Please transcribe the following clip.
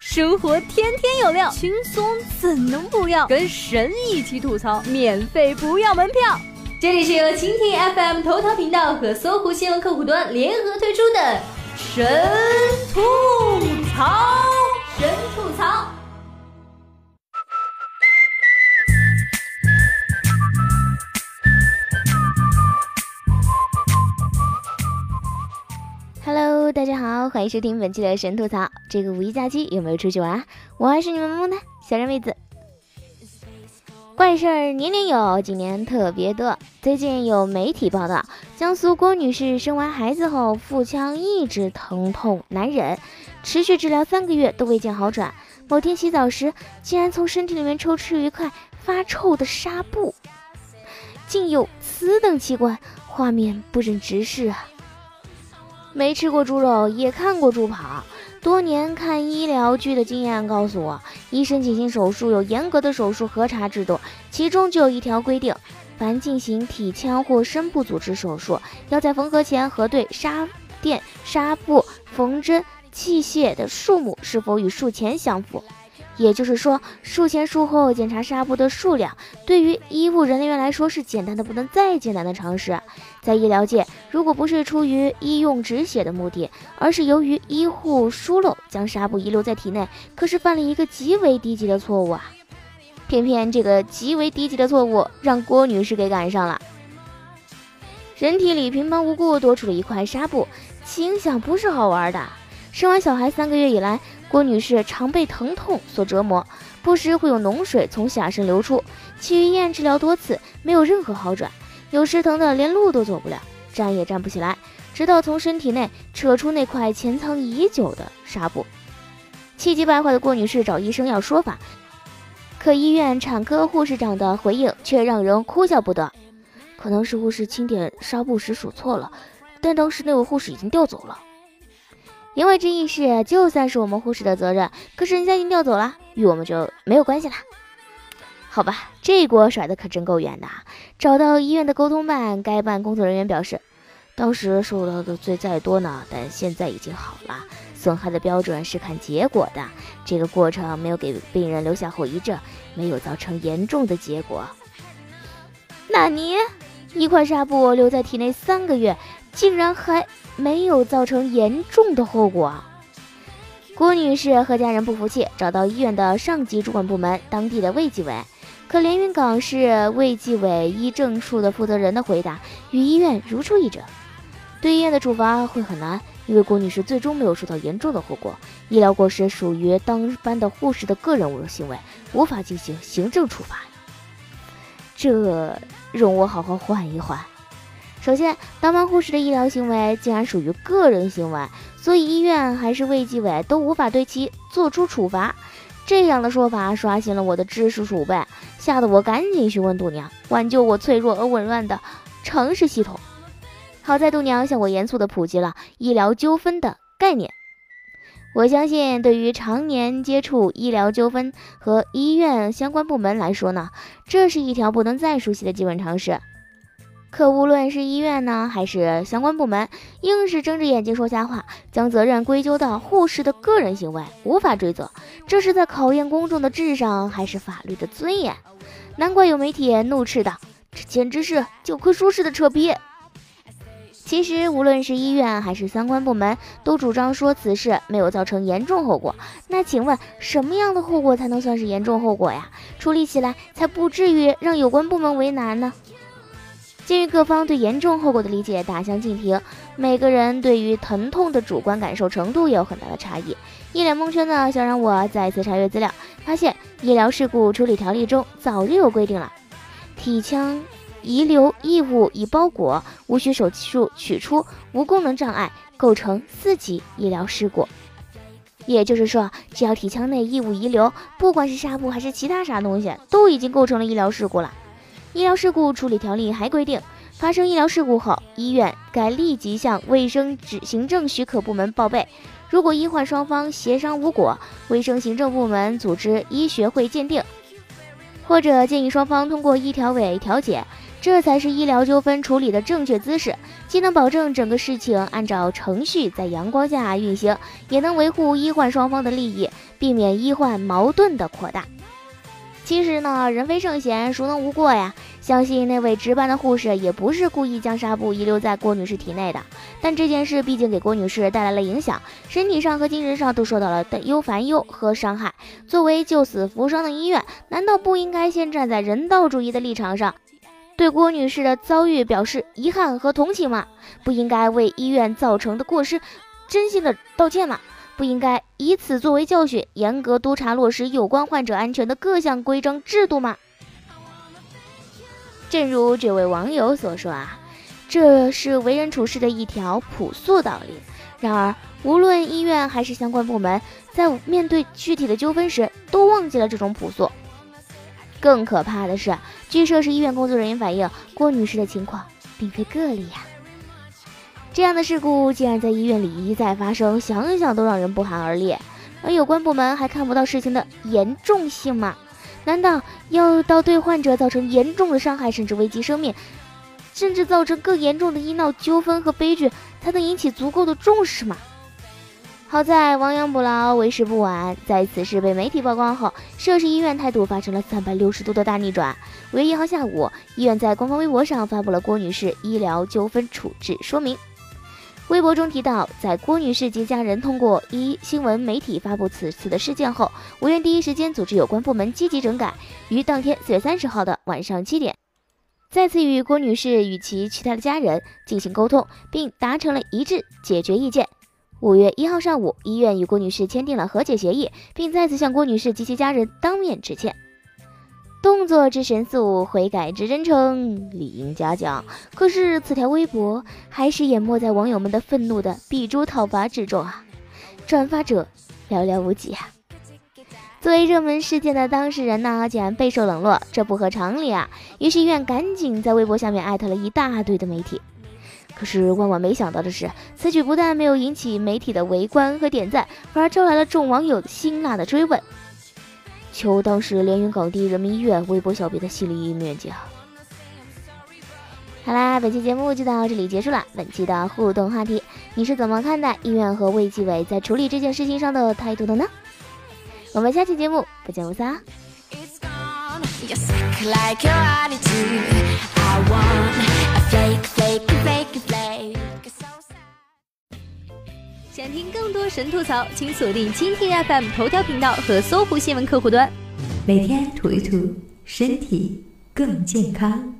生活天天有料，轻松怎能不要？跟神一起吐槽，免费不要门票。这里是由蜻蜓 FM 头条频道和搜狐新闻客户端联合推出的神吐欢迎收听本期的神吐槽。这个五一假期有没有出去玩？我还是你们萌萌的小人妹子。怪事儿年年有，今年特别多。最近有媒体报道，江苏郭女士生完孩子后，腹腔一直疼痛难忍，持续治疗三个月都未见好转。某天洗澡时，竟然从身体里面抽出一块发臭的纱布，竟有此等奇观，画面不忍直视啊！没吃过猪肉，也看过猪跑。多年看医疗剧的经验告诉我，医生进行手术有严格的手术核查制度，其中就有一条规定：凡进行体腔或深部组织手术，要在缝合前核对纱垫、纱布、缝针、器械的数目是否与术前相符。也就是说，术前术后检查纱布的数量，对于医务人员来说是简单的不能再简单的常识。在医疗界，如果不是出于医用止血的目的，而是由于医护疏漏将纱布遗留在体内，可是犯了一个极为低级的错误啊！偏偏这个极为低级的错误让郭女士给赶上了。人体里平白无故多出了一块纱布，心想不是好玩的。生完小孩三个月以来。郭女士常被疼痛所折磨，不时会有脓水从下身流出，去医院治疗多次，没有任何好转，有时疼得连路都走不了，站也站不起来，直到从身体内扯出那块潜藏已久的纱布。气急败坏的郭女士找医生要说法，可医院产科护士长的回应却让人哭笑不得。可能是护士清点纱布时数错了，但当时那位护士已经调走了。言外之意是，就算是我们护士的责任，可是人家已经调走了，与我们就没有关系了。好吧，这锅甩的可真够远的。找到医院的沟通办，该办工作人员表示，当时受到的罪再多呢，但现在已经好了。损害的标准是看结果的，这个过程没有给病人留下后遗症，没有造成严重的结果。纳尼一块纱布留在体内三个月，竟然还……没有造成严重的后果。郭女士和家人不服气，找到医院的上级主管部门——当地的卫计委。可连云港市卫计委医政处的负责人的回答与医院如出一辙：对医院的处罚会很难，因为郭女士最终没有受到严重的后果。医疗过失属于当班的护士的个人侮辱行为，无法进行行政处罚。这，容我好好缓一缓。首先，当班护士的医疗行为竟然属于个人行为，所以医院还是卫计委都无法对其做出处罚。这样的说法刷新了我的知识储备，吓得我赶紧询问度娘，挽救我脆弱而紊乱的常识系统。好在度娘向我严肃地普及了医疗纠纷的概念。我相信，对于常年接触医疗纠纷和医院相关部门来说呢，这是一条不能再熟悉的基本常识。可无论是医院呢，还是相关部门，硬是睁着眼睛说瞎话，将责任归咎到护士的个人行为，无法追责，这是在考验公众的智商，还是法律的尊严？难怪有媒体怒斥道：“这简直是教科书式的扯皮！”其实，无论是医院还是相关部门，都主张说此事没有造成严重后果。那请问，什么样的后果才能算是严重后果呀？处理起来才不至于让有关部门为难呢？鉴于各方对严重后果的理解大相径庭，每个人对于疼痛的主观感受程度也有很大的差异。一脸蒙圈呢，想让我再次查阅资料，发现《医疗事故处理条例》中早就有规定了，体腔遗留异物已包裹，无需手术取出，无功能障碍，构成四级医疗事故。也就是说，只要体腔内异物遗留，不管是纱布还是其他啥东西，都已经构成了医疗事故了。医疗事故处理条例还规定，发生医疗事故后，医院该立即向卫生执行政许可部门报备。如果医患双方协商无果，卫生行政部门组织医学会鉴定，或者建议双方通过医调委调解，这才是医疗纠纷处理的正确姿势，既能保证整个事情按照程序在阳光下运行，也能维护医患双方的利益，避免医患矛盾的扩大。其实呢，人非圣贤，孰能无过呀？相信那位值班的护士也不是故意将纱布遗留在郭女士体内的。但这件事毕竟给郭女士带来了影响，身体上和精神上都受到了忧烦忧和伤害。作为救死扶伤的医院，难道不应该先站在人道主义的立场上，对郭女士的遭遇表示遗憾和同情吗？不应该为医院造成的过失真心的道歉吗？不应该以此作为教训，严格督查落实有关患者安全的各项规章制度吗？正如这位网友所说啊，这是为人处事的一条朴素道理。然而，无论医院还是相关部门，在面对具体的纠纷时，都忘记了这种朴素。更可怕的是，据涉事医院工作人员反映，郭女士的情况并非个例呀。这样的事故竟然在医院里一再发生，想想都让人不寒而栗。而有关部门还看不到事情的严重性吗？难道要到对患者造成严重的伤害，甚至危及生命，甚至造成更严重的医闹纠纷和悲剧，才能引起足够的重视吗？好在亡羊补牢，为时不晚。在此事被媒体曝光后，涉事医院态度发生了三百六十度的大逆转。五月一号下午，医院在官方微博上发布了郭女士医疗纠纷处置说明。微博中提到，在郭女士及家人通过一新闻媒体发布此次的事件后，我院第一时间组织有关部门积极整改，于当天四月三十号的晚上七点，再次与郭女士与其其他的家人进行沟通，并达成了一致解决意见。五月一号上午，医院与郭女士签订了和解协议，并再次向郭女士及其家人当面致歉。动作之神速，悔改之真诚，理应嘉奖。可是此条微博还是淹没在网友们的愤怒的笔诛讨伐之中啊！转发者寥寥无几啊！作为热门事件的当事人呢，竟然备受冷落，这不合常理啊！于是医院赶紧在微博下面艾特了一大堆的媒体。可是万万没想到的是，此举不但没有引起媒体的围观和点赞，反而招来了众网友辛辣的追问。求当时连云港第一人民医院微博小编的犀利面积啊！好啦，本期节目就到这里结束了。本期的互动话题，你是怎么看待医院和卫计委在处理这件事情上的态度的呢？我们下期节目不见不散。想听更多神吐槽，请锁定蜻蜓 FM 头条频道和搜狐新闻客户端，每天吐一吐，身体更健康。